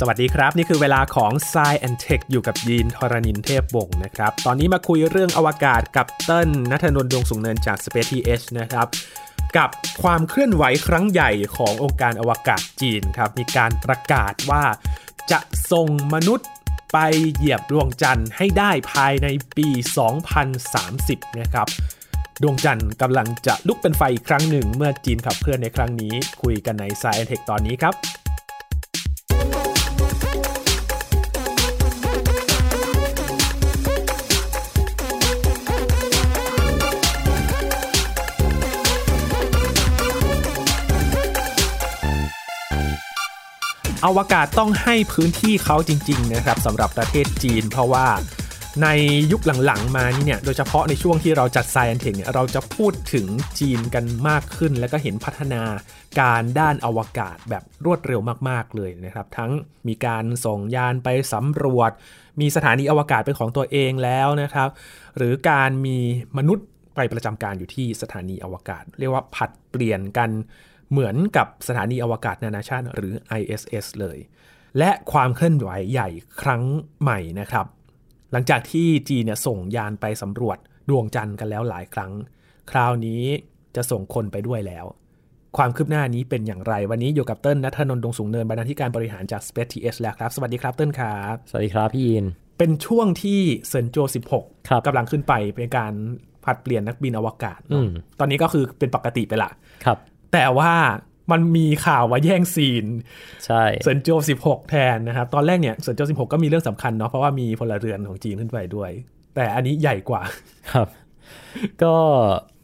สวัสดีครับ นี่คือเวลาของ s ซแอนเทคอยู่กับยีนทรณินเทพบงนะครับ ตอนนี้มาคุยเรื่องอวกาศกับเติ้ลนัทนนท์ดวงสุงเนินจาก Space TH นะครับกับความเคลื่อนไหวครั้งใหญ่ขององค์การอวกาศจีนครับ มีการประกาศว่าจะส่งมนุษย์ไปเหยียบดวงจันทร์ให้ได้ภายในปี 2030 นะครับ ดวงจันทร์กำลังจะลุกเป็นไฟอีกครั้งหนึ่ง เมื่อจีนขับเคลื่อนในครั้งนี้ คุยกันใน Science Tech ตอนนี้ครับ อวกาศต้องให้พื้นที่เขาจริงๆนะครับสำหรับประเทศจีน เพราะว่าในยุคหลังๆมานี่เนี่ยโดยเฉพาะในช่วงที่เราจัดไซแอนเทคเนี่ยเราจะพูดถึงจีนกันมากขึ้น แล้วก็เห็นพัฒนาการด้านอวกาศแบบรวดเร็วมากๆเลยนะครับ ทั้งมีการส่งยานไปสำรวจ มีสถานีอวกาศเป็นของตัวเองแล้วนะครับ หรือการมีมนุษย์ไปประจำการอยู่ที่สถานีอวกาศ เรียกว่าผัดเปลี่ยนกัน เหมือนกับสถานีอวกาศนานาชาติหรือ ISS เลย และความเคลื่อนไหวใหญ่ครั้งใหม่นะครับ หลังจากที่จีนเนี่ยส่งยานไปสำรวจดวงจันทร์กันแล้วหลายครั้ง คราวนี้จะส่งคนไปด้วยแล้ว ความคืบหน้านี้เป็นอย่างไร วันนี้อยู่กับเติ้ลนัทนนท์ดงสูงเนินบรรณาธิการบริหารจาก Space TH แล้วครับ สวัสดีครับเติ้ลครับ สวัสดีครับพี่ยิน เป็นช่วงที่เซินโจวครับ16กำลังขึ้นไปเป็นการผลัดเปลี่ยนนักบินอวกาศเนอะอืมตอนนี้ก็คือเป็นปกติไปละครับ แต่ว่ามันมีข่าวว่าแย่งซีนใช่เซินโจว16แทนนะครับ ตอนแรกเนี่ยเซินโจว16ก็มีเรื่องสำคัญเนาะเพราะว่ามีพลเรือนของจีนขึ้นไปด้วย แต่อันนี้ใหญ่กว่าครับ ก็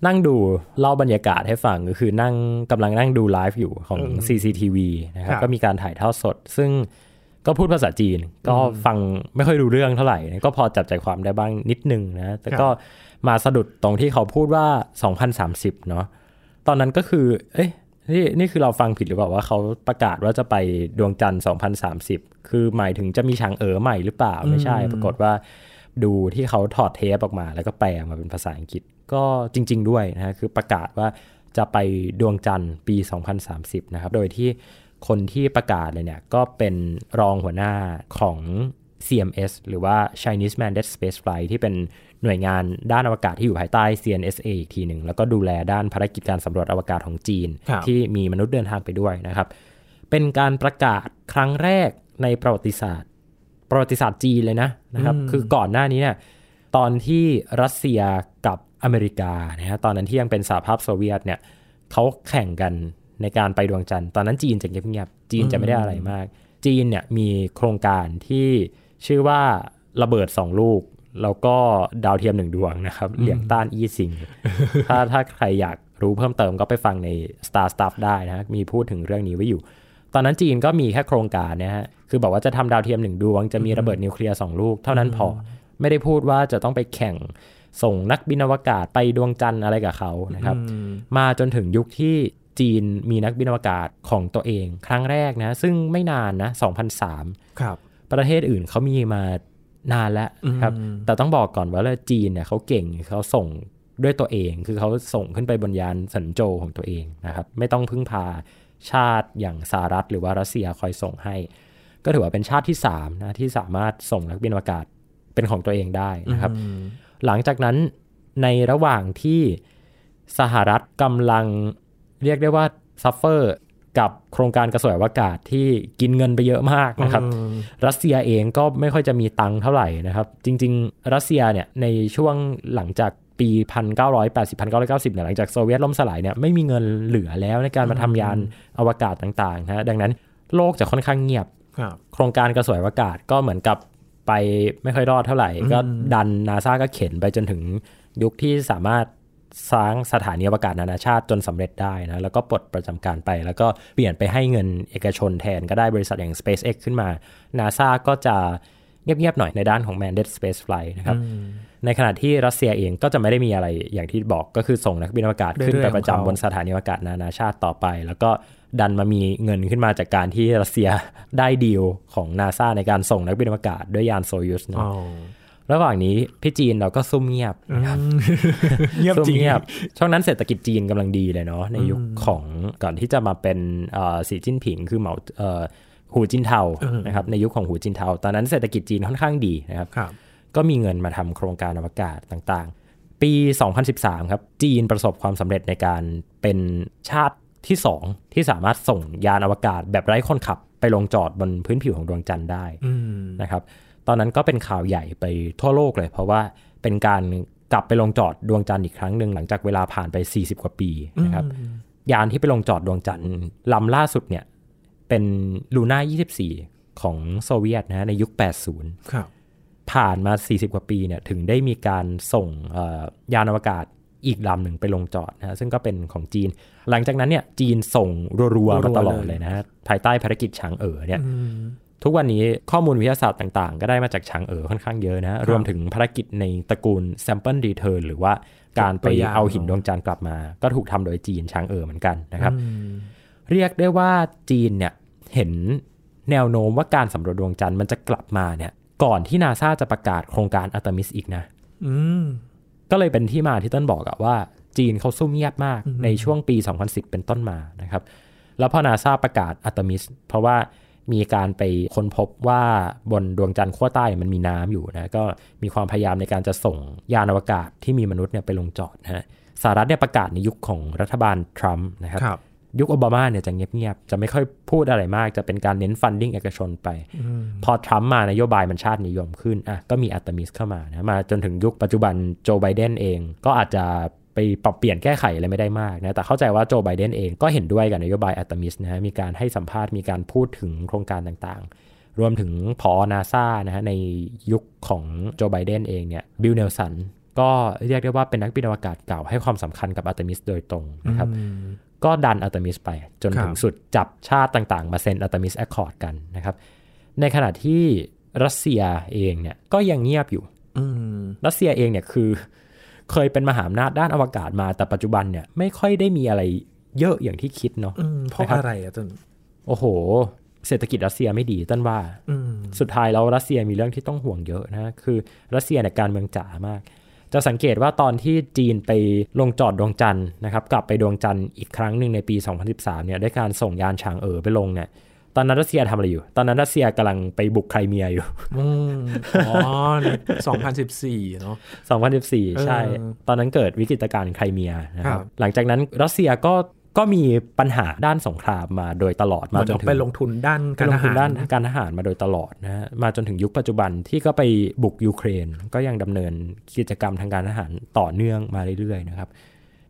นั่งดูเล่าบรรยากาศให้ฟังก็คือนั่งกำลังนั่งดูไลฟ์อยู่ของเออ CCTV นะครับครับ ก็มีการถ่ายทอดสด ซึ่งก็พูดภาษาจีน ก็ฟังไม่ค่อยรู้เรื่องเท่าไหร่นะก็พอจับใจความได้บ้างนิดนึงนะ แต่ก็มาสะดุดตรงที่เขาพูดว่า 2030 เนาะ ตอนนั้นก็คือ เอ๊ะนี่นี่คือเราฟังผิดหรือเปล่าว่าเขาประกาศว่าจะไปดวงจันทร์ 2030 คือหมายถึงจะมีช้างเอ๋อใหม่หรือเปล่าไม่ใช่ ปรากฏว่าดูที่เขาถอดเทปออกมา แล้วก็แปลมาเป็นภาษาอังกฤษ ก็จริง ๆ ด้วยนะฮะคือประกาศว่าจะไปดวงจันทร์ปี 2030 นะครับ โดยที่คนที่ประกาศเลยเนี่ย ก็เป็นรองหัวหน้าของ CMS หรือว่า Chinese Manned Space Flight ที่เป็น หน่วยงานด้านอวกาศที่อยู่ภายใต้ CNSA อีกทีหนึ่งแล้วก็ดูแลด้านภารกิจการสำรวจอวกาศของจีนครับที่มีมนุษย์เดินทางไปด้วยนะครับ เป็นการประกาศครั้งแรกในประวัติศาสตร์ ประวัติศาสตร์จีนเลยนะนะครับ คือก่อนหน้านี้เนี่ยตอนที่รัสเซียกับอเมริกานะฮะตอนนั้นที่ยังเป็นสหภาพโซเวียตเนี่ยเขาแข่งกันในการไปดวงจันทร์ตอนนั้นจีนจะเงียบๆจีนจะไม่ได้อะไรมาก จีนเนี่ยมีโครงการที่ชื่อว่าระเบิดสองลูก แล้วก็ดาวเทียมหนึ่งดวงนะครับเหลียงต้านอี้ซิงถ้าถ้าใครอยากรู้เพิ่มเติมก็ไปฟังใน Star Stuff ได้นะฮะมีพูดถึงเรื่องนี้ไว้อยู่ ตอนนั้นจีนก็มีแค่โครงการนะฮะคือบอกว่าจะทำดาวเทียมหนึ่งดวง จะมีระเบิดนิวเคลียร์สองลูก เท่านั้นพอไม่ได้พูดว่าจะต้องไปแข่งส่งนักบินอวกาศไปดวงจันทร์อะไรกับเขานะครับ มาจนถึงยุคที่จีนมีนักบินอวกาศของตัวเอง ครั้งแรกนะ ซึ่งไม่นานนะ 2003 ครับ ประเทศอื่นเขามีมา นานแล้วครับ แต่ต้องบอกก่อนว่าจีนเนี่ยเขาเก่งเขาส่งด้วยตัวเอง คือเขาส่งขึ้นไปบนยานเซินโจวของตัวเองนะครับ ไม่ต้องพึ่งพาชาติอย่างสหรัฐหรือว่ารัสเซียคอยส่งให้ ก็ถือว่าเป็นชาติที่3นะที่สามารถส่งนักบินอวกาศเป็นของตัวเองได้นะครับ หลังจากนั้นในระหว่างที่สหรัฐกำลังเรียกได้ว่า suffer กับโครงการกระสวยอวกาศที่กินเงินไปเยอะมากนะครับ รัสเซียเองก็ไม่ค่อยจะมีตังค์เท่าไหร่นะครับ จริง ๆ รัสเซียเนี่ยในช่วงหลังจากปี 1980 1990เนี่ยหลังจากโซเวียตล่มสลายเนี่ยไม่มีเงินเหลือแล้วในการมาทำยานอวกาศต่างๆนะฮะดังนั้นโลกจะค่อนข้างเงียบครับโครงการกระสวยอวกาศก็เหมือนกับไปไม่ค่อยรอดเท่าไหร่ ก็ดันนาซาก็เข็นไปจนถึงยุคที่สามารถ สร้างสถานีอวกาศนานาชาติจนสำเร็จได้นะแล้วก็ปลดประจำการไป แล้วก็เปลี่ยนไปให้เงินเอกชนแทนก็ได้บริษัทอย่าง SpaceX ขึ้นมา NASA ก็จะเงียบๆหน่อยในด้านของ Manned Space Flight นะครับในขณะที่รัสเซียเองก็จะไม่ได้มีอะไรอย่างที่บอกก็คือส่งนักบินอวกาศขึ้นไปประจำบนสถานีอวกาศนานาชาติต่อไป แล้วก็ดันมามีเงินขึ้นมาจากการที่รัสเซียได้ดีลของนาซาในการส่งนักบินอวกาศด้วยยานโซยูสเนอ๋อะอ ระหว่างนี้พี่จีนเราก็ซุ่มเงียบนะครับเงียบซุ่มจริงเงียบ ช่วงนั้นเศรษฐกิจจีนกำลังดีเลยเนาะในยุคของก่อนที่จะมาเป็นเอ่อสีจิ้นผิงคือเหมาเอ่อหูจินเทาเออนะครับในยุคของหูจินเทา ตอนนั้นเศรษฐกิจจีนค่อนข้างดีนะครับครับก็มีเงินมาทำโครงการอวกาศต่างๆ ปี 2013 ครับจีนประสบความสำเร็จในการเป็นชาติที่ 2 ที่สามารถส่งยานอวกาศแบบไร้คนขับไปลงจอดบนพื้นผิวของดวงจันทร์ได้อืมนะครับต อนนั้นก็เป็นข่าวใหญ่ไปทั่วโลกเลย เพราะว่าเป็นการกลับไปลงจอดดวงจันทร์อีกครั้งหนึ่งหลังจากเวลาผ่านไป 40 กว่าปีนะครับ ยานที่ไปลงจอดดวงจันทร์ลำล่าสุดเนี่ย เป็นลูน่า24 ของโซเวียตนะฮะในยุค 80 ครับ ผ่านมา 40 กว่าปีเนี่ยถึงได้มีการส่งเอ่อยานอวกาศอีกลำหนึ่งไปลงจอดนะฮะซึ่งก็เป็นของจีน หลังจากนั้นเนี่ยจีนส่งรัวๆมาตลอดเลยนะฮะภายใต้ภารกิจช้างเอ๋อเนี่ยอืม ทุกวันนี้ข้อมูลวิทยาศาสตร์ต่างๆ ก็ได้มาจากช้างเอ๋อค่อนข้างเยอะนะฮะรวมถึงภารกิจในตระกูล sample return หรือว่าการไปตัวอย่างเอาหินดวงจันทร์กลับมา ก็ถูกทำโดยจีนช้างเอ๋อเหมือนกันนะครับอืมเรียกได้ว่าจีนเนี่ยเห็นแนวโน้มว่าการสำรวจดวงจันทร์มันจะกลับมาเนี่ย ก่อนที่นาซาจะประกาศโครงการอัตมิสอีกนะอืมก็เลยเป็นที่มาที่ต้นบอกอะว่า จีนเขาซุ่มเงียบมากอืมในช่วงปี 2010 เป็นต้นมานะครับ แล้วพอนาซาประกาศอัตมิส เพราะว่า มีการไปค้นพบว่าบนดวงจันทร์ขั้วใต้มันมีน้ำอยู่นะก็มีความพยายามในการจะส่งยานอวกาศที่มีมนุษย์เนี่ยไปลงจอดนะฮะสหรัฐเนี่ยประกาศในยุคของรัฐบาลทรัมป์นะครับครับยุคโอบามาเนี่ยจะเงียบๆ จะไม่ค่อยพูดอะไรมาก จะเป็นการเน้น funding เอกชนไปอืมพอทรัมป์มานโยบายมันชาตินิยมขึ้นอะก็มีอัตมิสเข้ามานะมาจนถึงยุคปัจจุบันโจไบเดนเองก็อาจจะ ไปปรับเปลี่ยนแก้ไขอะไรไม่ได้มากนะแต่เข้าใจว่าโจไบเดนเองก็เห็นด้วยกับนโยบายอัตมิสนะฮะมีการให้สัมภาษณ์มีการพูดถึงโครงการต่างๆ รวมถึงพอนาซานะฮะในยุคของโจไบเดนเองเนี่ยบิลเนลสันก็เรียกได้ว่าเป็นนักบินอวกาศเก่าให้ความสำคัญกับอัตมิสโดยตรงนะครับอืมก็ดันอัตมิสไปจนครับถึงสุดจับชาติต่างๆ มาเซ็น Artemis Accord กันนะครับ ในขณะที่รัสเซียเองเนี่ยก็ยังเงียบอยู่อืมรัสเซียเองเนี่ยคือ เคยเป็นมหาอำนาจด้านอวกาศมา แต่ปัจจุบันเนี่ยไม่ค่อยได้มีอะไรเยอะอย่างที่คิดเนาะอืมเพราะนะครับอะไรอะต้นโอ้โห เศรษฐกิจรัสเซียไม่ดีต้นว่าอืมสุดท้ายแล้วรัสเซียมีเรื่องที่ต้องห่วงเยอะนะคือรัสเซียเนี่ยการเมืองจ๋ามาก จะสังเกตว่าตอนที่จีนไปลงจอดดวงจันทร์นะครับ กลับไปดวงจันทร์อีกครั้งหนึ่งในปี 2013เนี่ยด้วยการส่งยานฉางเอ๋อไปลงเนี่ย ตอนนั้นรัสเซียทำอะไรอยู่ ตอนนั้นรัสเซียกำลังไปบุกไครเมียอยู่อืมอ๋อสองพันสิบสี่เนาะ2014ใช่เออตอนนั้นเกิดวิกฤตการณ์ไครเมียนะคครัรับบหลังจากนั้นรัสเซียก็ก็มีปัญหาด้านสงครามมาโดยตลอดมามาจจนนถึงไปลงทุนด้านกาการรลทงทุนหารด้านการทหารมาโดยตลอดนะฮะมาจนถึงยุคปัจจุบันที่ก็ไปบุกยูเครน ก็ยังดำเนินกิจกรรมทางการทหารต่อเนื่องมาเรื่อยๆนะครับ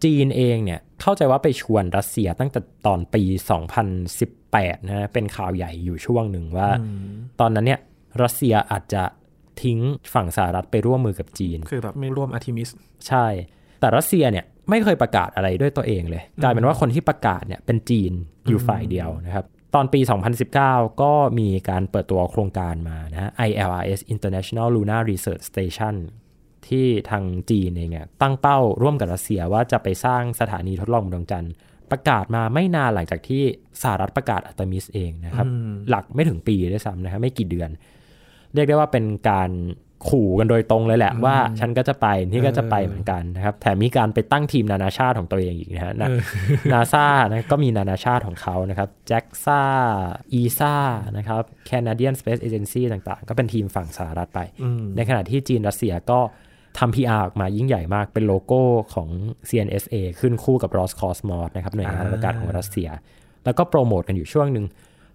จีนเองเนี่ยเข้าใจว่าไปชวนรัสเซียตั้งแต่ตอนปี 2018 นะฮะเป็นข่าวใหญ่อยู่ช่วงหนึ่งว่าอืมตอนนั้นเนี่ยรัสเซียอาจจะทิ้งฝั่งสหรัฐไปร่วมมือกับจีน คือแบบไม่ร่วมอาร์ทิมิส ใช่ แต่รัสเซียเนี่ยไม่เคยประกาศอะไรด้วยตัวเองเลยกลายเป็นว่าคนที่ประกาศเนี่ยเป็นจีนอยู่ฝ่ายเดียวนะครับ ตอนปี 2019 ก็มีการเปิดตัวโครงการมานะ ILRS International Lunar Research Station ที่ทางจีนเองเนี่ยตั้งเป้าร่วมกับรัสเซียว่าจะไปสร้างสถานีทดลองบนดวงจันทร์ ประกาศมาไม่นานหลังจากที่สหรัฐประกาศอัตมิสเองนะครับอืมหลักไม่ถึงปีด้วยซ้ำนะครับไม่กี่เดือน เรียกได้ว่าเป็นการขู่กันโดยตรงเลยแหละว่าฉันก็จะไปนี่ก็จะไปเหมือนกันนะครับแถมมีการไปตั้งทีมนานาชาติของตัวเองอีกนะฮะนาซานะก็มีนานาชาติของเขานะครับแจ็กซ่าอีซ่านะครับ Canadian Space Agency ต่างๆ ก็เป็นทีมฝั่งสหรัฐไปอืมในขณะที่จีนรัสเซียก็ ทำ PR ออกมายิ่งใหญ่มากเป็นโลโก้ของ CNSA ขึ้นคู่กับ Roscosmos นะครับหน่วยงานอวกาศของรัสเซีย แล้วก็โปรโมทกันอยู่ช่วงหนึ่ง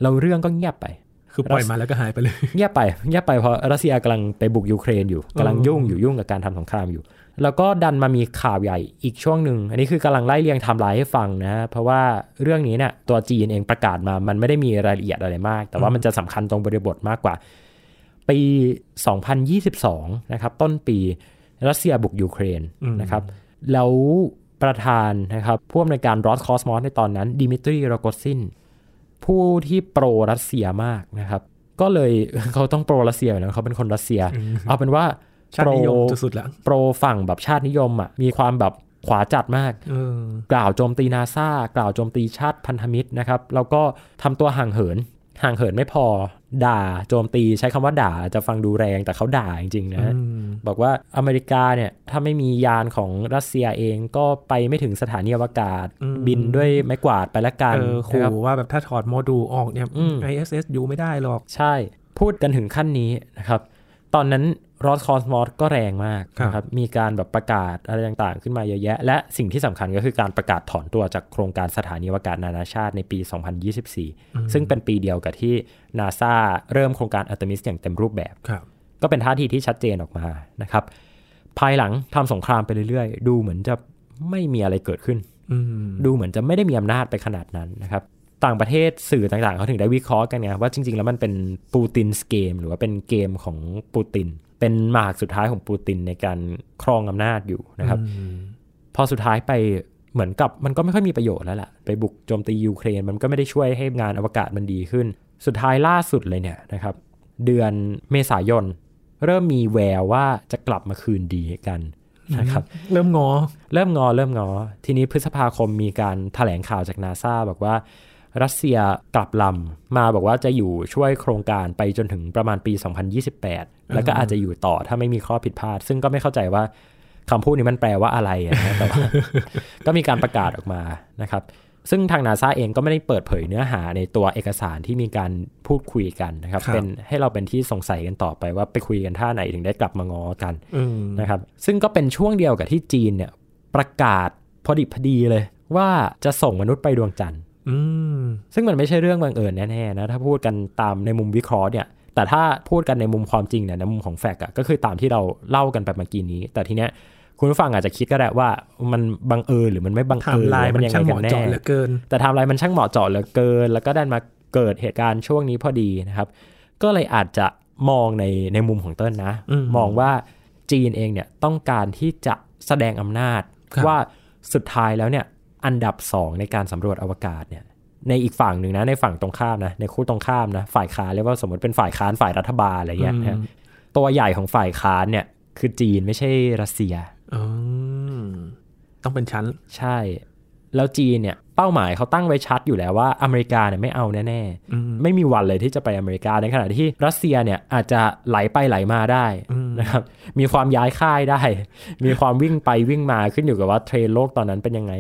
แล้วเรื่องก็เงียบไป คือปล่อยมาแล้วก็หายไปเลย เงียบไปเงียบไปเพราะรัสเซียกำลังไปบุกยูเครนอยู่กำลังยุ่งอยู่ยุ่งกับการทำสงครามอยู่ แล้วก็ดันมามีข่าวใหญ่อีกช่วงหนึ่งอันนี้คือกำลังไล่เรียงไทม์ไลน์ให้ฟังนะ เพราะว่าเรื่องนี้เนี่ยตัวจีนเองประกาศมามันไม่ได้มีรายละเอียดอะไรมาก แต่ว่ามันจะสำคัญตรงบริบทมากกว่า ปี 2022 นะครับต้นปี รัสเซียบุกยูเครนอืมนะครับแล้วประธานนะครับผู้อำนวยการรอสคอสมอสในตอนนั้นดิมิตรีโรโกซินผู้ที่ pro รัสเซียมากนะครับ ก็เลยเขาต้อง pro รัสเซียอยู่แล้วเขาเป็นคนรัสเซีย เอาเป็นว่าชาตินิยม pro สุดๆแล้ว pro ฝั่งแบบชาตินิยมอะมีความแบบขวาจัดมากเออกล่าวโจมตีนาซากล่าวโจมตีชาติพันธมิตรนะครับ แล้วก็ทำตัวห่างเหิน ห่างเหินไม่พอ ด่าโจมตีใช้คำว่าด่าจะฟังดูแรงแต่เขาด่าจริงๆนะอืมบอกว่าอเมริกาเนี่ยถ้าไม่มียานของรัสเซียเองก็ไปไม่ถึงสถานีอวกาศอืมบินด้วยไม้กวาดไปละกันเออนะขู่ครับว่าแบบถ้าถอดโมดูลออกเนี่ยอืม ISS อยู่ไม่ได้หรอก ใช่ พูดกันถึงขั้นนี้นะครับ ตอนนั้น รอสคอสมอสก็แรงมากครับนะครับ มีการแบบประกาศอะไรต่างๆ ขึ้นมาเยอะแยะ และสิ่งที่สำคัญก็คือการประกาศถอนตัวจากโครงการสถานีอวกาศนานาชาติในปี 2024 ซึ่งเป็นปีเดียวกับที่นาซาเริ่มโครงการอัตมิสอย่างเต็มรูปแบบครับก็เป็นท่าทีที่ชัดเจนออกมานะครับ ภายหลังทำสงครามไปเรื่อยๆ ดูเหมือนจะไม่มีอะไรเกิดขึ้นอืมดูเหมือนจะไม่ได้มีอำนาจไปขนาดนั้นนะครับต่างประเทศสื่อต่างๆ เขาถึงได้วิเคราะห์กันไงว่าจริงๆ แล้วมันเป็นปูตินส์เกม หรือว่าเป็นเกมของปูติน เป็นหมากสุดท้ายของปูตินในการครองอำนาจอยู่นะครับอืมพอสุดท้ายไปเหมือนกับมันก็ไม่ค่อยมีประโยชน์แล้วล่ะไปบุกโจมตียูเครนมันก็ไม่ได้ช่วยให้งานอวกาศมันดีขึ้น สุดท้ายล่าสุดเลยเนี่ยนะครับ เดือนเมษายน เริ่มมีแววว่าจะกลับมาคืนดีกันนะครับ เริ่มงอ เริ่มงอ เริ่มงอ ทีนี้พฤษภาคมมีการถแถลงข่าวจากนาซาบอกว่ารัสเซียกลับลำมาบอกว่าจะอยู่ช่วยโครงการไปจนถึงประมาณปี 2028 แล้วก็อาจจะอยู่ต่อถ้าไม่มีข้อผิดพลาด ซึ่งก็ไม่เข้าใจว่าคำพูดนี้มันแปลว่าอะไรอะนะแต่ว่าก็มีการประกาศออกมานะครับ ซึ่งทางนาซาเองก็ไม่ได้เปิดเผยเนื้อหาในตัวเอกสารที่มีการพูดคุยกันนะครับครับเป็นให้เราเป็นที่สงสัยกันต่อไปว่าไปคุยกันท่าไหนถึงได้กลับมางอกันอืมนะครับ ซึ่งก็เป็นช่วงเดียวกับที่จีนเนี่ย ประกาศพอดิบพอดีเลย ว่าจะส่งมนุษย์ไปดวงจันทร์อืมซึ่งมันไม่ใช่เรื่องบังเอิญแน่ๆนะถ้าพูดกันตามในมุมวิเคราะห์เนี่ย แต่ถ้าพูดกันในมุมความจริงเนี่ยในมุมของ fact อะก็คือตามที่เราเล่ากันไปเมื่อกี้นี้ แต่ทีเนี้ยคุณผู้ฟังอาจจะคิดก็ได้ว่ามันบังเอิญหรือมันไม่บังไทเอิญม์ไลน์หรือมันยังช่าไงงเหกันมาะแน่เจาะเหลือเกินแต่ไทม์ไลน์มันช่างเหมาะเจาะเหลือเกิน แล้วก็ดันมาเกิดเหตุการณ์ช่วงนี้พอดีนะครับ ก็เลยอาจจะมองในในมุมของเติ้ลนะอืมมองว่าจีนเองเนี่ยต้องการที่จะแสดงอำนาจครับว่าสุดท้ายแล้วเนี่ยอันดับสองในการสำรวจอวกาศเนี่ย ในอีกฝั่งหนึ่งนะในฝั่งตรงข้ามนะในคู่ตรงข้ามนะฝ่ายค้านเรียกว่าสมมติเป็นฝ่ายค้านฝ่ายรัฐบาลอะไรเงี้ยนะตัวใหญ่ของฝ่ายค้านเนี่ย คือจีนไม่ใช่รัสเซียอืมต้องเป็นชั้น ใช่ แล้วจีนเนี่ยเป้าหมายเขาตั้งไว้ชัดอยู่แล้วว่าอเมริกาเนี่ยไม่เอาแน่อืมๆไม่มีวันเลยที่จะไปอเมริกาในขณะที่รัสเซียเนี่ยอาจจะไหลไปไหลมาได้อืมนะครับมีความย้ายค่ายได้ มีความวิ่งไปวิ่งมาขึ้นอยู่กับว่าเทรนด์โลกตอนนั้นเป็นยังไง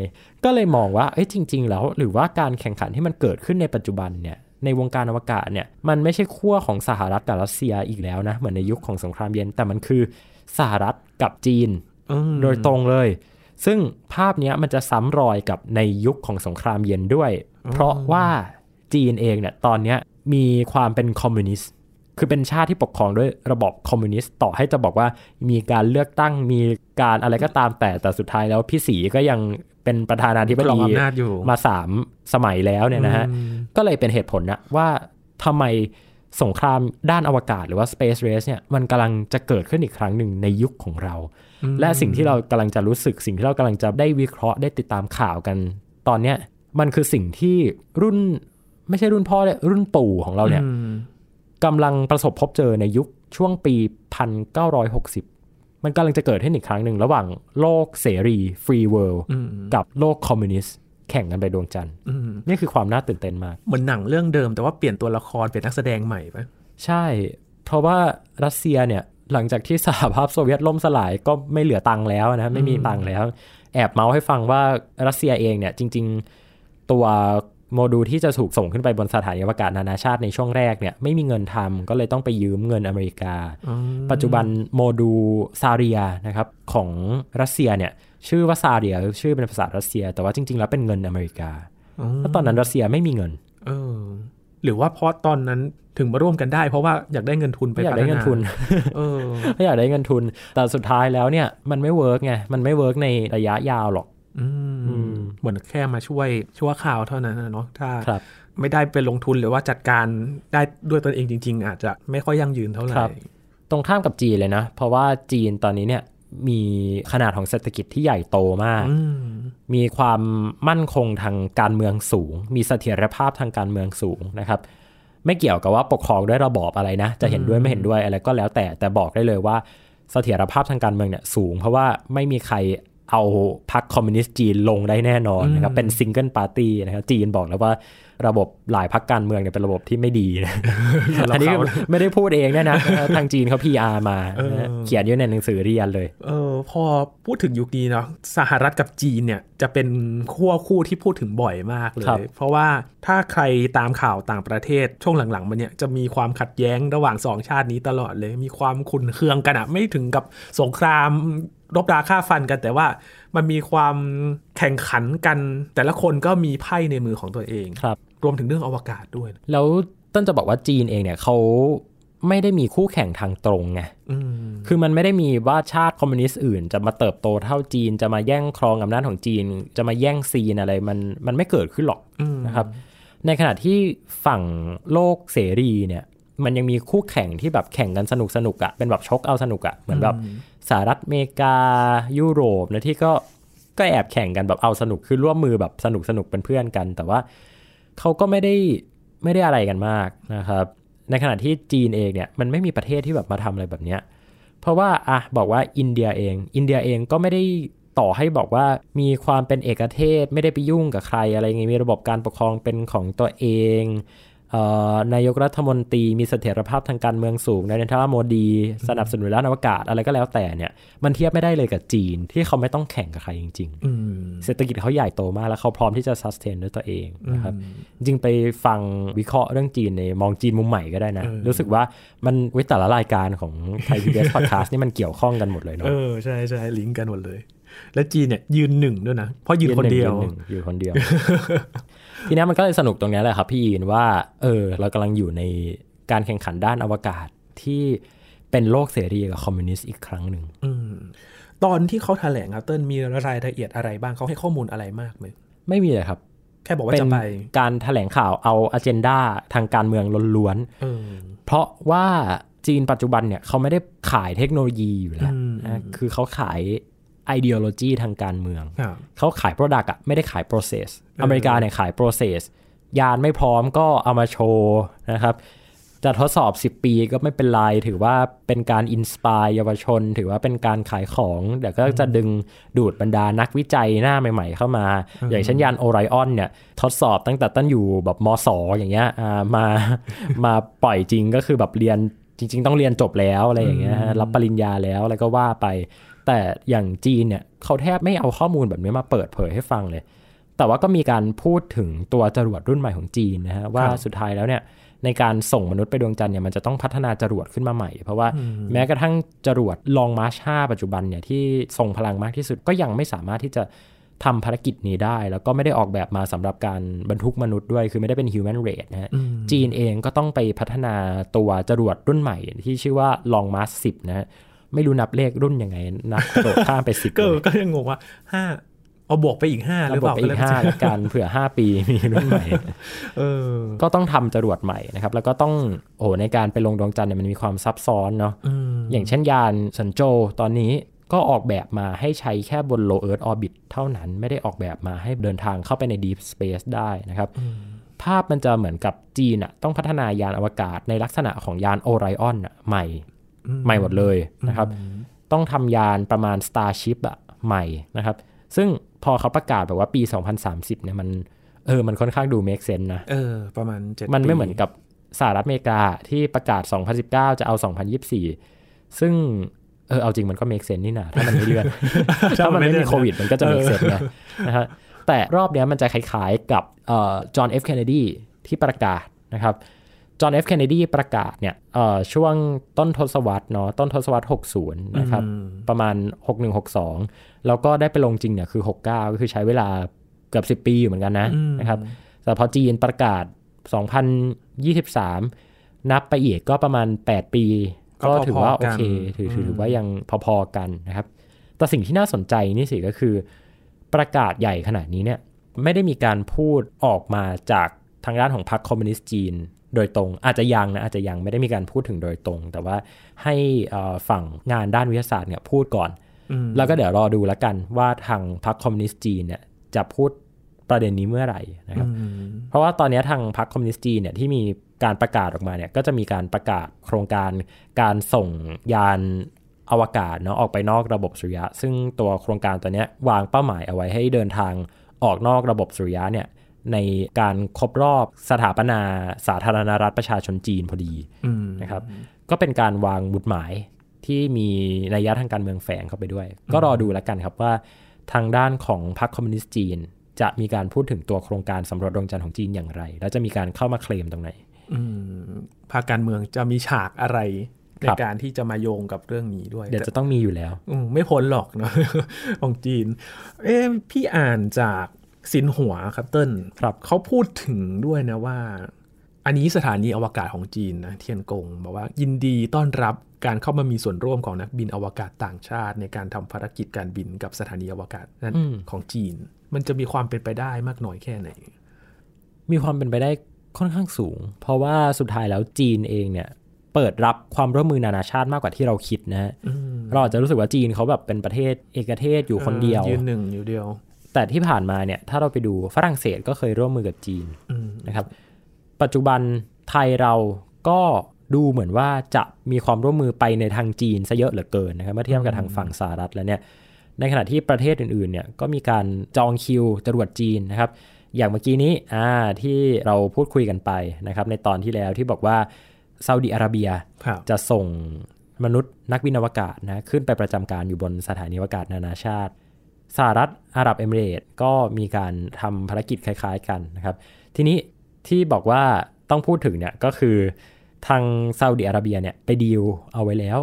ก็เลยมองว่าเอ้ยจริง ๆ แล้ว หรือว่าการแข่งขันที่มันเกิดขึ้นในปัจจุบันเนี่ยในวงการอวกาศเนี่ยมันไม่ใช่ขั้วของสหรัฐกับรัสเซียอีกแล้วนะเหมือนในยุคของสงครามเย็นแต่มันคือสหรัฐกับจีนอืมโดยตรงเลย ซึ่งภาพเนี้ยมันจะซ้ำรอยกับในยุคของสงครามเย็นด้วย เพราะว่าจีนเองเนี่ยตอนเนี้ยมีความเป็นคอมมิวนิสต์คือเป็นชาติที่ปกครองด้วยระบอบคอมมิวนิสต์ต่อให้จะบอกว่ามีการเลือกตั้งมีการอะไรก็ตามแต่แต่สุดท้ายแล้วพี่สีก็ยังเป็นประธานาธิบครองดีอำนาจอยู่มาสามสมัยแล้วเนี่ยนะฮะอืมก็เลยเป็นเหตุผลนะว่าทำไม สงครามด้านอวกาศหรือว่า Space Race เนี่ยมันกำลังจะเกิดขึ้นอีกครั้งหนึ่งในยุคของเรา และสิ่งที่เรากำลังจะรู้สึก สิ่งที่เรากำลังจะได้วิเคราะห์ได้ติดตามข่าวกัน ตอนเนี้ยมันคือสิ่งที่รุ่นไม่ใช่รุ่นพ่อเลยรุ่นปู่ของเราเนี่ยอืมกำลังประสบพบเจอในยุคช่วงปี 1960 มันกำลังจะเกิดขึ้นอีกครั้งหนึ่งระหว่างโลกเสรี free world อืมกับโลกคอมมิวนิสต์ แข่งกันไปดวงจันทร์อืมนี่คือความน่าตื่นเต้นมาก เหมือนหนังเรื่องเดิมแต่ว่าเปลี่ยนตัวละครเปลี่ยนนักแสดงใหม่ปะใช่ เพราะว่ารัสเซียเนี่ยหลังจากที่สหภาพโซเวียตล่มสลายก็ไม่เหลือตังค์แล้วนะไม่มีตังค์แล้ว แอบเมาส์ให้ฟังว่ารัสเซียเองเนี่ยจริง ๆ ตัวโมดูลที่จะถูกส่งขึ้นไปบนสถานีอวกาศนานาชาติในช่วงแรกเนี่ยไม่มีเงินทำก็เลยต้องไปยืมเงินอเมริกาอืมปัจจุบันโมดูลซาเรียนะครับของรัสเซียเนี่ย ชื่อว่าซาเรียชื่อเป็นภาษารัสเซีย แต่ว่าจริง ๆ แล้วเป็นเงินอเมริกาอืมแล้วตอนนั้นรัสเซียไม่มีเงิน เออ หรือว่าเพราะตอนนั้นถึงมาร่วมกันได้ เพราะว่าอยากได้เงินทุนไปไม่อยากได้เงินทุนเออไม่อยากได้เงินทุน แต่สุดท้ายแล้วเนี่ยมันไม่ work ไงมันไม่ work ในระยะยาวหรอกอืมอืมเหมือนแค่มาช่วยชั่วข่าวเท่านั้นนะเนาะถ้าครับไม่ได้ไปลงทุนหรือว่าจัดการได้ด้วยตนเองจริง ๆ อาจจะไม่ค่อยยั่งยืนเท่าไหร่ครับตรงข้ามกับจีนเลยนะ เพราะว่าจีนตอนนี้เนี่ย มีขนาดของเศรษฐกิจที่ใหญ่โตมากอืมมีความมั่นคงทางการเมืองสูง มีเสถียรภาพทางการเมืองสูงนะครับ ไม่เกี่ยวกับว่าปกครองด้วยระบอบอะไรนะ จะเห็นด้วยไม่เห็นด้วยอะไรก็แล้วแต่แต่บอกได้เลยว่าเสถียรภาพทางการเมืองเนี่ยสูง เพราะว่าไม่มีใครเอาพรรคคอมมิวนิสต์จีนลงได้แน่นอนนะครับเป็น single party นะครับจีนบอกแล้วว่า ระบบหลายพรรคการเมืองเนี่ยเป็นระบบที่ไม่ดีนะอันนี้ไม่ได้พูดเองนะนะทางจีนเขา PR มานะเขียนอยู่ในหนังสือเรียนเลย เออพอพูดถึงยุคนี้เนาะสหรัฐกับจีนเนี่ยจะเป็นขั้วคู่ที่พูดถึงบ่อยมากเลยครับเพราะว่าถ้าใครตามข่าวต่างประเทศช่วงหลังๆมาเนี่ยจะมีความขัดแย้งระหว่างสองชาตินี้ตลอดเลย มีความขุนเคืองกันอะไม่ถึงกับสงครามรบราฆ่าฟันกันแต่ว่ามันมีความแข่งขันกัน แต่ละคนก็มีไพ่ในมือของตัวเองครับ รวมถึงเรื่องอวกาศด้วย แล้วต้นจะบอกว่าจีนเองเนี่ยเขาไม่ได้มีคู่แข่งทางตรงไงอืมคือมันไม่ได้มีว่าชาติคอมมิวนิสต์อื่น จะมาเติบโตเท่าจีน จะมาแย่งครองอำนาจของจีน จะมาแย่งซีนอะไรมันมันไม่เกิดขึ้นหรอกอืมนะครับ ในขณะที่ฝั่งโลกเสรีเนี่ย มันยังมีคู่แข่งที่แบบแข่งกันสนุกสนุกอะเป็นแบบชกเอาสนุกอะเหมือนแบบสหรัฐอเมริกายุโรปนะที่ก็ก็แอบแข่งกันแบบเอาสนุกคือร่วมมือแบบสนุกสนุกเป็นเพื่อนกัน แต่ว่า เขาก็ไม่ได้ไม่ได้อะไรกันมากนะครับ ในขณะที่จีนเองเนี่ยมันไม่มีประเทศที่แบบมาทำอะไรแบบเนี้ยเพราะว่าอะบอกว่าอินเดียเอง อินเดียเองก็ไม่ได้ต่อให้บอกว่ามีความเป็นเอกเทศไม่ได้ไปยุ่งกับใครอะไรเงี้ยมีระบบการปกครองเป็นของตัวเอง นายกรัฐมนตรีมีเสถียรภาพทางการเมืองสูงนายเนทราโมดี สนับสนุนด้านอวกาศอะไรก็แล้วแต่เนี่ย มันเทียบไม่ได้เลยกับจีนที่เขาไม่ต้องแข่งกับใครจริงๆอืมเศรษฐกิจเขาใหญ่โตมากแล้วเขาพร้อมที่จะ sustain ด้วยตัวเองนะครับจริงๆไปฟังวิเคราะห์เรื่องจีนในมองจีนมุมใหม่ก็ได้นะเออรู้สึกว่ามันวิแต่ละรายการของไทยพีบีเอสพอดแคสต์นี่มันเกี่ยวข้องกันหมดเลยเนาะเออใช่ใช่ลิงก์กันหมดเลย และจีนเนี่ยยืนหนึ่งด้วยนะเพราะยืนคนเดียวนหนึ่งอยู่คนเดียว ทีนี้มันก็เลยสนุกตรงนี้แหละครับพี่ยีนว่า เออ เรากำลังอยู่ในการแข่งขันด้านอวกาศที่เป็นโลกเสรีกับคอมมิวนิสต์อีกครั้งหนึ่งอืมตอนที่เขาแถลงครับเติ้ลมีรายละเอียดอะไรบ้างเขาให้ข้อมูลอะไรมากไหมไม่มีเลยครับ แค่บอกว่าเป็นจะไปการแถลงข่าวเอาอ g e n d a ทางการเมืองล้วนๆเออเพราะว่าจีนปัจจุบันเนี่ยเขาไม่ได้ขายเทคโนโลยีอยู่แล้วอืมนะคือเขาขาย ideology ทางการเมืองครับเขาขาย Product อะไม่ได้ขาย process อเมริกาเนี่ยขาย process ยานไม่พร้อมก็เอามาโชว์นะครับจะทดสอบ 10 ปีก็ไม่เป็นไร ถือว่าเป็นการ inspire เยาวชน ถือว่าเป็นการขายของ เดี๋ยวก็จะดึงดูดบรรดานักวิจัยหน้าใหม่ ๆ เข้ามา อย่างเช่นยานโอไรออนเนี่ย ทดสอบตั้งแต่เติ้ลอยู่แบบมศอย่างเงี้ยอ่ามามาปล่อยจริงก็คือแบบเรียนจริง ๆ ต้องเรียนจบแล้วอะไรอย่างเงี้ยฮะรับปริญญาแล้วอะไรก็ว่าไป แต่อย่างจีนเนี่ยเขาแทบไม่เอาข้อมูลแบบนี้มาเปิดเผยให้ฟังเลย แต่ว่าก็มีการพูดถึงตัวจรวดรุ่นใหม่ของจีนนะฮะว่าสุดท้ายแล้วเนี่ยในการส่งมนุษย์ไปดวงจันทร์เนี่ยมันจะต้องพัฒนาจรวดขึ้นมาใหม่ เพราะว่าแม้กระทั่งจรวดลองมาร์ช5ปัจจุบันเนี่ยที่ทรงพลังมากที่สุดก็ยังไม่สามารถที่จะทำภารกิจนี้ได้ แล้วก็ไม่ได้ออกแบบมาสำหรับการบรรทุกมนุษย์ด้วย คือไม่ได้เป็น human race นะฮะจีนเองก็ต้องไปพัฒนาตัวจรวดรุ่นใหม่ที่ชื่อว่า Long March 10นะฮะ ไม่รู้นับเลขรุ่นยังไงนับกระโดดข้ามไปสิบก็เลยก็ยังงงว่าห้าเอาบวกไปอีกห้าหรือระเปบบล่าไปอีกห้าแล้วกันเผื่อห้าปีมีรุ่นใหม่เออก็ต้องทำจรวดใหม่นะครับ แล้วก็ต้องโอ้โหในการไปลงดวงจันทร์เนี่ยมันมีความซับซ้อนเนาะอืมอย่างเช่นยานสันโจตอนนี้ก็ออกแบบมาให้ใช้แค่บน low earth orbit เท่านั้นไม่ได้ออกแบบมาให้เดินทางเข้าไปใน deep space ได้นะครับ ภาพมันจะเหมือนกับจีนอะต้องพัฒนายานอวกาศในลักษณะของยานโอไรออนอะใหม่ ใหม่หมดเลยนะครับ ต้องทำยานประมาณ Starship อะใหม่นะครับ ซึ่งพอเขาประกาศแบบว่าปี 2030 เนี่ยมันเออมันค่อนข้างดู make sense นะเออประมาณเจ็ดมันไม่ปีเหมือนกับสหรัฐอเมริกาที่ประกาศ 2019 จะเอา 2024 ซึ่งเออเอาจริงมันก็ make sense นี่นะถ้ามันไม่เลื่อน ถ้ามันไม่มีโควิด มันก็จะ make sense ไงนะฮะแต่รอบเนี้ยมันจะคล้ายๆกับเอ่อจอห์นเอฟเคนเนดีที่ประกาศนะครับ จอห์นเอฟเคนเนดีประกาศเนี่ยเอ่อช่วงต้นทศวรรษเนาะต้นทศวรรษ 60 นะครับ ประมาณ 6162 แล้วก็ได้ไปลงจริงเนี่ยคือ 69 ก็คือใช้เวลาเกือบ 10 ปีอยู่เหมือนกันนะนะครับแต่พอจีนประกาศ 2023 นับไปอีกก็ประมาณ 8 ปี ก็ถือว่าโอเคถือถือถือว่ายังพอๆกันนะครับ แต่สิ่งที่น่าสนใจนี่สิก็คือ ประกาศใหญ่ขนาดนี้เนี่ยไม่ได้มีการพูดออกมาจากทางด้านของพรรคคอมมิวนิสต์จีน โดยตรง อาจจะยังนะอาจจะยังไม่ได้มีการพูดถึงโดยตรง แต่ว่าให้เอ่อฝั่งงานด้านวิทยาศาสตร์เนี่ยพูดก่อน แล้วก็เดี๋ยวรอดูแล้วกันว่าทางพรรคคอมมิวนิสต์จีนเนี่ยจะพูดประเด็นนี้เมื่อไหร่นะครับ เพราะว่าตอนนี้ทางพรรคคอมมิวนิสต์จีนเนี่ยที่มีการประกาศออกมาเนี่ยก็จะมีการประกาศโครงการการส่งยานอวกาศเนาะออกไปนอกระบบสุริยะ ซึ่งตัวโครงการตัวเนี้ยวางเป้าหมายเอาไว้ให้เดินทางออกนอกระบบสุริยะเนี่ย ในการครบรอบสถาปนาสาธารณรัฐประชาชนจีนพอดีอืมนะครับ ก็เป็นการวางบุตหมายที่มีนัยยะทางการเมืองแฝงเข้าไปด้วย ก็รอดูแล้วกันครับว่าทางด้านของพรรคคอมมิวนิสต์จีน จะมีการพูดถึงตัวโครงการสำรวจดวงจันทร์ของจีนอย่างไร แล้วจะมีการเข้ามาเคลมตรงไหนอืมภาคการเมืองจะมีฉากอะไรในครับการที่จะมาโยงกับเรื่องนี้ด้วย เดี๋ยวจะต้องมีอยู่แล้ว อืมไม่พ้นหรอกเนาะของจีน เอ๊ะพี่อ่านจาก สินหัวครับเติ้ลครับเขาพูดถึงด้วยนะว่า อันนี้สถานีอวกาศของจีนนะเทียนกงบอกว่ายินดีต้อนรับการเข้ามามีส่วนร่วมของนักบินอวกาศต่างชาติ ในการทำภารกิจการบินกับสถานีอวกาศนั้นอืมของจีน มันจะมีความเป็นไปได้มากน้อยแค่ไหน มีความเป็นไปได้ค่อนข้างสูง เพราะว่าสุดท้ายแล้วจีนเองเนี่ยเปิดรับความร่วมมือนานาชาติมากกว่าที่เราคิดนะฮะอืมเราอาจจะรู้สึกว่าจีนเขาแบบเป็นประเทศเอกเทศอยู่คนเดียวออยืนหนึ่งอยู่เดียว แต่ที่ผ่านมาเนี่ยถ้าเราไปดูฝรั่งเศสก็เคยร่วมมือกับจีนอืมนะครับ ปัจจุบันไทยเราก็ดูเหมือนว่าจะมีความร่วมมือไปในทางจีนซะเยอะเหลือเกินนะครับเมื่อเทียบกับทางฝั่งสหรัฐแล้วเนี่ยในขณะที่ประเทศอื่นๆเนี่ยก็มีการจองคิวจรวดจีนนะครับ อย่างเมื่อกี้นี้อ่าที่เราพูดคุยกันไปนะครับในตอนที่แล้วที่บอกว่าซาอุดิอาระเบียครับจะส่งมนุษย์นักบินอวกาศนะขึ้นไปประจำการอยู่บนสถานีอวกาศนานาชาติ สหรัฐอาหรับเอมิเรตส์ก็มีการทำภารกิจคล้ายๆกันนะครับ ทีนี้ที่บอกว่าต้องพูดถึงเนี่ยก็คือทางซาอุดิอาระเบียเนี่ยไปดีลเอาไว้แล้ว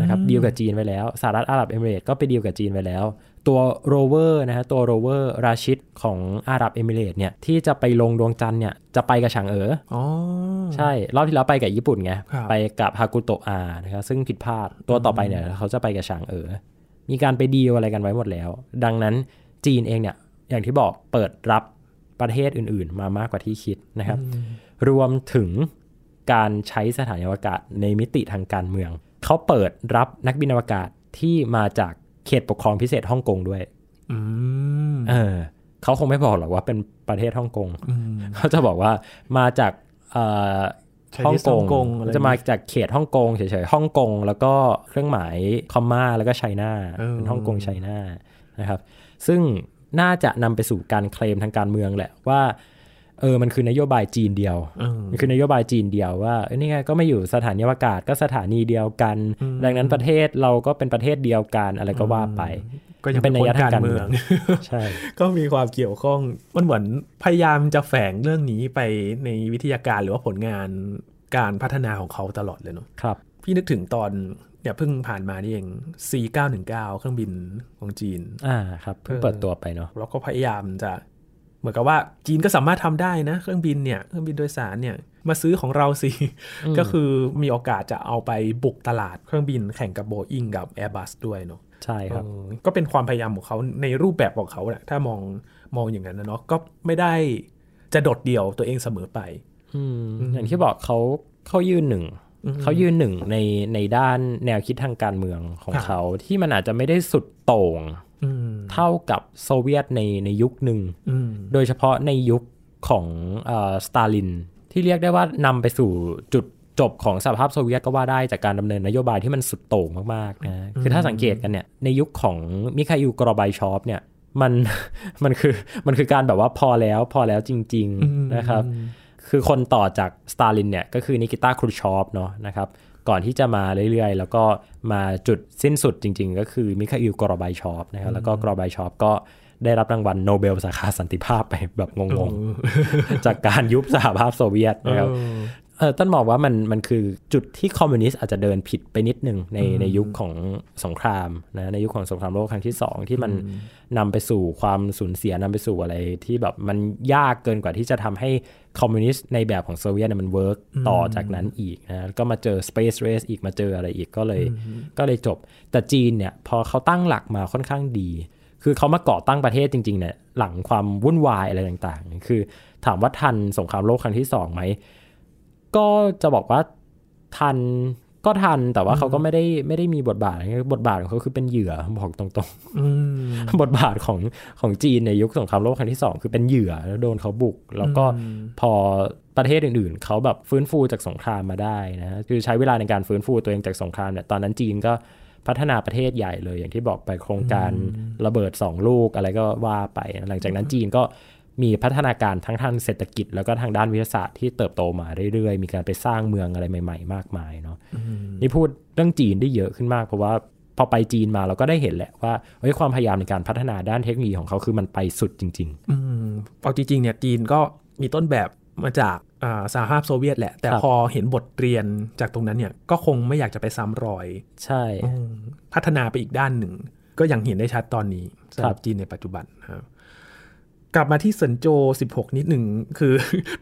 นะครับดีลกับจีนไว้แล้วสหรัฐอาหรับเอมิเรตส์ก็ไปดีลกับจีนไว้แล้ว ตัวโรเวอร์นะฮะตัวโรเวอร์ราชิดของอาหรับเอมิเรตส์เนี่ยที่จะไปลงดวงจันทร์เนี่ยจะไปกับฉางเอ๋ออ๋อใช่ รอบที่แล้วไปกับญี่ปุ่นไงครับไปกับฮากุโตะอานะครับซึ่งผิดพลาดตัวต่อไปเนี่ยเขาจะไปกับฉางเอ๋อ มีการไปดีลอะไรกันไว้หมดแล้ว ดังนั้นจีนเองเนี่ยอย่างที่บอกเปิดรับประเทศอื่น ๆ มามากกว่าที่คิดนะครับ รวมถึงการใช้สถานีอวกาศในมิติทางการเมือง เขาเปิดรับนักบินอวกาศที่มาจากเขตปกครองพิเศษฮ่องกงด้วยอืมเออเขาคงไม่บอกหรอกว่าเป็นประเทศฮ่องกงอืมเขาจะบอกว่ามาจาก เอ่อ Chinese ฮ่องกงฮ่องกงอะไรจะมาจากเขตฮ่องกงเฉยๆฮ่องกง แล้วก็เครื่องหมายคอมมาแล้วก็ไชน่าเออเป็นฮ่องกงไชน่านะครับ ซึ่งน่าจะนำไปสู่การเคลมทางการเมืองแหละว่า เออมันคือนโยบายจีนเดียวอืมมันคือนโยบายจีนเดียวว่าเอ้ยนี่ไงก็ไม่อยู่สถานีอวกาศก็สถานีเดียวกัน ดังนั้นประเทศเราก็เป็นประเทศเดียวกันอะไรก็ว่าไป ก็ยังเป็นนัยยะพ้ทางการเมืเมือองงใช่ก็มีความเกี่ยวข้องมันเหมือนพยายามจะแฝงเรื่องนี้ไปในวิทยาการหรือว่าผลงานการพัฒนาของเขาตลอดเลยเนาะครับ พี่นึกถึงตอนเนี่ยเพิ่งผ่านมานี่เอง C919 เครื่องบินของจีนอ่าครับเพิ่งเปิดตัวไปเนาะแล้วก็พยายามจะเห มือนกับว่าจีนก็สามารถทำได้นะเครื่องบินเนี่ยเครื่องบินโดยสารเนี่ยมาซื้อของเราสิ ก็คือมีโอกาสจะเอาไปบุกตลาดเครื่องบินแข่งกับโบอิงกับ Airbus ด้วยเนาะใช่ครับเออก็เป็นความพยายามของเขาในรูปแบบของเขาแหละถ้ามองมองอย่างนั้นนะเนาะก็ไม่ได้จะโดดเดี่ยวตัวเองเสมอไปอืมอย่างที่บอกเขาเขายืนหนึ่งเขายืนหนึ่งในในด้านแนวคิดทางการเมืองของเขาครับที่มันอาจจะไม่ได้สุดโต่งอืม เท่ากับโซเวียตในในยุคหนึ่งอืมโดยเฉพาะในยุคของเอ่อสตาลิน ที่เรียกได้ว่านำไปสู่จุดจบของสหภาพโซเวียตก็ว่าได้จากการดำเนินนโยบายที่มันสุดโต่งมากๆนะ คือถ้าสังเกตกันเนี่ย ในยุคของมิคาอิลกรอบายชอฟเนี่ย มัน มันคือ มันคือการแบบว่าพอแล้วพอแล้วจริง ๆ นะครับ คือคนต่อจากสตาลินเนี่ย ก็คือนิกิตาครูชอฟเนาะนะครับ ก่อนที่จะมาเรื่อยๆ แล้วก็มาจุดสิ้นสุดจริง ๆ ก็คือมิคาอิลกรอบายชอฟนะครับแล้วก็กรอบายชอฟก็ได้รับรางวัลโนเบลสาขาสันติภาพไปแบบงงๆ จากการยุบสหภาพโซเวียตนะครับ เออเออเติ้ลมองว่ามันมันคือจุดที่คอมมิวนิสต์อาจจะเดินผิดไปนิดนึงในในยุคของสงครามนะในยุคของสงครามโลกครั้งที่สองที่มันนำไปสู่ความสูญเสียนำไปสู่อะไรที่แบบมันยากเกินกว่าที่จะทำให้คอมมิวนิสต์ในแบบของโซเวียตเนี่ยมัน work ต่อจากนั้นอีกนะก็มาเจอ Space Race อีกมาเจออะไรอีกก็เลย ก็เลยจบ แต่จีนเนี่ยพอเขาตั้งหลักมาค่อนข้างดี คือเขามาก่อตั้งประเทศจริงๆเนี่ยหลังความวุ่นวายอะไรต่างๆ คือถามว่าทันสงครามโลกครั้งที่สองไหม ก็จะบอกว่าทันก็ทันแต่ว่าเขาก็ไม่ได้ไม่ได้มีบทบาทอะไรบทบาทของเขาคือเป็นเหยื่อบอกตรงอืมๆบทบาทของของจีนในยุคสงครามโลกครั้งที่สองคือเป็นเหยื่อแล้วโดนเขาบุก แล้วก็พอประเทศอื่นๆ เขาแบบฟื้นฟูจากสงครามมาได้นะคือใช้เวลาในการฟื้นฟูตัวเองจากสงครามเนี่ยตอนนั้นจีนก็พัฒนาประเทศใหญ่เลยอย่างที่บอกไปโครงการระเบิด 2 ลูกอะไรก็ว่าไป หลังจากนั้นจีนก็ มีพัฒนาการทั้งทางเศรษฐกิจ แล้วก็ทางด้านวิทยาศาสตร์ที่เติบโตมาเรื่อยๆ มีการไปสร้างเมืองอะไรใหม่ ๆ มากมายเนาะนี่พูดเรื่องจีนได้เยอะขึ้นมาก เพราะว่าพอไปจีนมาเราก็ได้เห็นแหละว่าเฮ้ยความพยายามในการพัฒนาด้านเทคโนโลยีของเขาคือมันไปสุดจริงอืมเอาจริงๆเนี่ยจีนก็มีต้นแบบมาจากอ่าสหภาพโซเวียตแหละ แต่ครับพอเห็นบทเรียนจากตรงนั้นเนี่ยก็คงไม่อยากจะไปซ้ำรอยๆใช่อืมพัฒนาไปอีกด้านหนึ่ง ก็ยังเห็นได้ชัดตอนนี้สำหครัรับบจีนในปัจจุบันครับ กลับมาที่เซินโจ 16 นิดหนึ่งคือ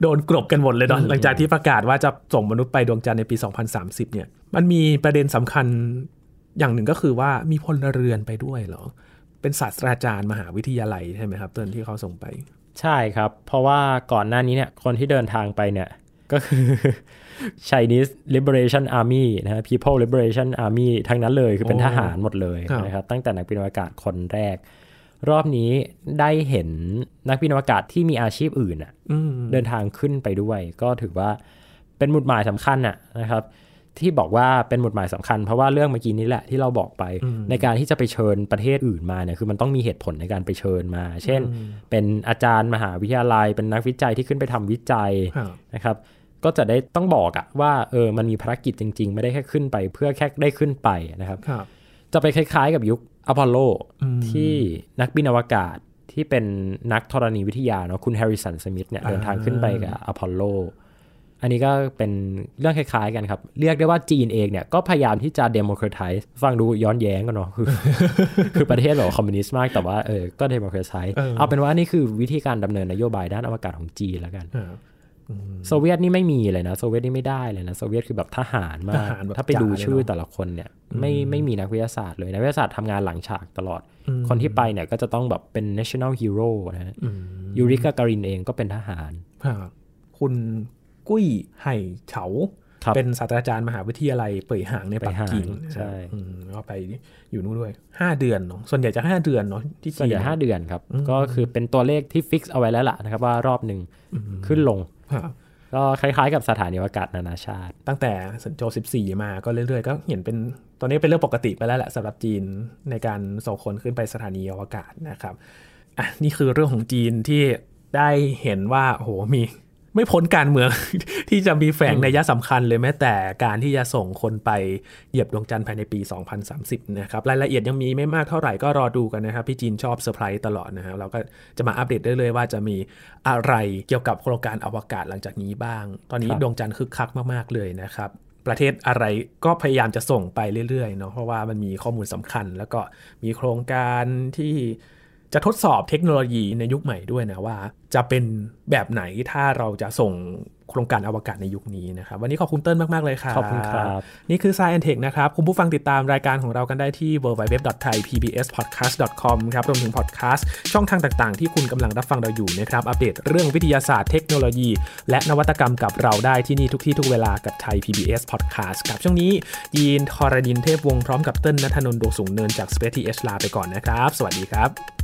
โดนกลบกันหมดเลยเนาะหลังจากที่ประกาศว่าจะส่งมนุษย์ไปดวงจันทร์ในปี 2030 เนี่ย มันมีประเด็นสำคัญอย่างหนึ่งก็คือว่ามีพลเรือนไปด้วยเหรอ เป็นศาสตราจารย์มหาวิทยาลัยใช่ไหมครับเตือนที่เขาส่งไป ใช่ครับ เพราะว่าก่อนหน้านี้เนี่ยคนที่เดินทางไปเนี่ยก็คือ Chinese Liberation Army นะฮะ People Liberation Army ทั้งนั้นเลยคือเป็นโอ้ทหารหมดเลยครับนะครับตั้งแต่นักบินอวกาศคนแรก รอบนี้ได้เห็นนักบินอวกาศที่มีอาชีพอื่นอะอืมเดินทางขึ้นไปด้วย ก็ถือว่าเป็นหมุดหมายสำคัญอะนะครับ ที่บอกว่าเป็นหมุดหมายสำคัญ เพราะว่าเรื่องเมื่อกี้นี้แหละที่เราบอกไปในการที่จะไปเชิญประเทศอื่นมาเนี่ยคือมันต้องมีเหตุผลในการไปเชิญมา เช่น เป็นอาจารย์มหาวิทยาลัย เป็นนักวิจัยที่ขึ้นไปทำวิจัยครับนะครับก็จะได้ต้องบอกอะว่าเออมันมีภารกิจจริง ๆ ไม่ได้แค่ขึ้นไป เพื่อแค่ได้ขึ้นไปนะครับครับจะไปคล้าย ๆ กับยุค อพอลโลอืมที่นักบินอวกาศที่เป็นนักธรณีวิทยาเนาะคุณแฮร์ริสันสมิธเนี่ยอ่าเดินทางขึ้นไปกับอพอลโล อันนี้ก็เป็นเรื่องคล้ายๆกันครับ เรียกได้ว่าจีนเองเนี่ยก็พยายามที่จะ democratize ฟังดูย้อนแย้งกันเนาะคือ คือประเทศแบบคอมมิวนิสต์มากแต่ว่าเออก็ democratize เออเอาเป็นว่านี่คือวิธีการดำเนินนโยบายด้านอวกาศของจีนแล้วกันครับ โซเวียตนี่ไม่มีเลยนะโซเวียตนี่ไม่ได้เลยนะโซเวียตคือแบบทหารมาทหารแบบถ้าไปดูจ๋าเลยชื่อเนอะแต่ละคนเนี่ย ไม่ไม่มีนักวิทยาศาสตร์เลยนักวิทยาศาสตร์ทำงานหลังฉากตลอด คนที่ไปเนี่ยก็จะต้องแบบเป็น national hero นะฮะอืมยูริกาการินเองก็เป็นทหารครับคุณกุ้ยไห่เฉาครับเป็นศาสตราจารย์มหาวิทยาลัยเป่ยหางในปักกิ่งเป่ยหางใช่นะครับอืมก็ไปอยู่นู่นด้วยห้าเดือนเนาะส่วนใหญ่จะห้าเดือนเนาะที่ส่วนจีใหญ่นห้าเดือนครับ ก็คือเป็นตัวเลขที่ฟิกซ์เอาไว้แล้วล่ะนะครับว่ารอบหนึ่งขึ้นลงครับ ก็คล้ายๆกับสถานีอวกาศนานาชาติ ตั้งแต่เสินโจว 14 มาก็เรื่อยๆ ก็เห็นเป็นตอนนี้เป็นเรื่องปกติไปแล้วแหละสำหรับจีนในการส่งคนขึ้นไปสถานีอวกาศนะครับอะนี่คือเรื่องของจีนที่ได้เห็นว่าโอ้โหมี ไม่พ้นการเมือง ที่จะมีแฝงนัยยะสำคัญเลยแม้แต่การที่จะส่งคนไปเหยียบดวงจันทร์ภายในปี 2030 นะครับ รายละเอียดยังมีไม่มากเท่าไหร่ก็รอดูกันนะครับ พี่จีนชอบเซอร์ไพรส์ตลอดนะครับเราก็จะมาอัปเดตได้เลยว่าจะมีอะไรเกี่ยวกับโครงการอวกาศหลังจากนี้บ้าง ตอนนี้ครับดวงจันทร์คึกคักมากๆเลยนะครับประเทศอะไรก็พยายามจะส่งไปเรื่อยๆเนาะเพราะว่ามันมีข้อมูลสำคัญ แล้วก็มีโครงการที่ จะทดสอบเทคโนโลยีในยุคใหม่ด้วยนะว่า จะเป็นแบบไหนถ้าเราจะส่งโครงการอวกาศในยุคนี้นะครับ วันนี้ขอบคุณเติ้ลมาก ๆ เลยครับ ขอบคุณครับ นี่คือ Science Tech นะครับ คุณผู้ฟังติดตามรายการของเรากันได้ที่ www.thaipbspodcast.com ครับรวมถึงพอดแคสต์ช่องทางต่าง ๆ ที่คุณกำลังรับฟังเราอยู่นะครับ อัปเดตเรื่องวิทยาศาสตร์เทคโนโลยี และนวัตกรรมกับเราได้ที่นี่ทุกที่ทุกเวลากับไทย PBS Podcast ครับช่วงนี้ ยีนทอรดินเทพวงศ์พร้อมกับเติ้ลนัทนนท์ดวงสูงเนินจาก Space TH ลาไปก่อนนะครับ สวัสดีครับ